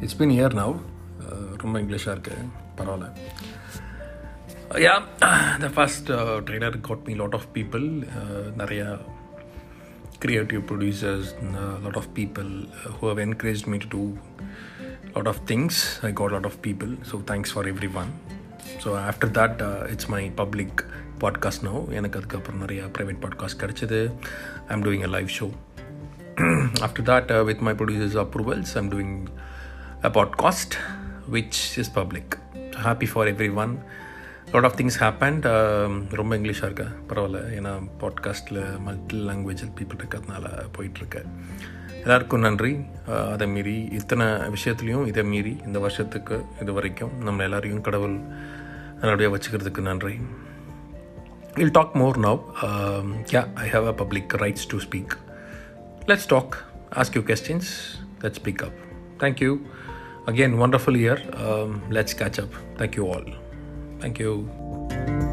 It's been year now ரொம்ப இங்கிலீஷாக இருக்கு பரவாயில்ல yeah the first trailer got me lot of people நிறையா creative producers, a lot of people who have encouraged me to do a lot of things. I got a lot of people, so thanks for everyone. So after that, uh, it's my public podcast now. எனக்கு அதுக்கப்புறம் நிறைய private podcast கிடச்சிது I'm doing a live show after that with my producers approvals I'm doing a podcast which is public happy for every one lot of things happened ரொம்ப இங்கிலீஷாக இருக்கா பரவாயில்ல ஏன்னா பாட்காஸ்ட்டில் multi language people இருக்கிறதுனால போயிட்டுருக்கு எல்லாருக்கும் நன்றி அதை மீறி இத்தனை விஷயத்துலையும் இதை மீறி இந்த வருஷத்துக்கு இது வரைக்கும் நம்ம எல்லாரையும் கடவுள் நல்லபடியாக வச்சுக்கிறதுக்கு நன்றி will talk more now yeah I have a public rights to speak let's talk ask you questions let's speak up thank again wonderful year. Um, let's catch up. Thank you all. Thank you.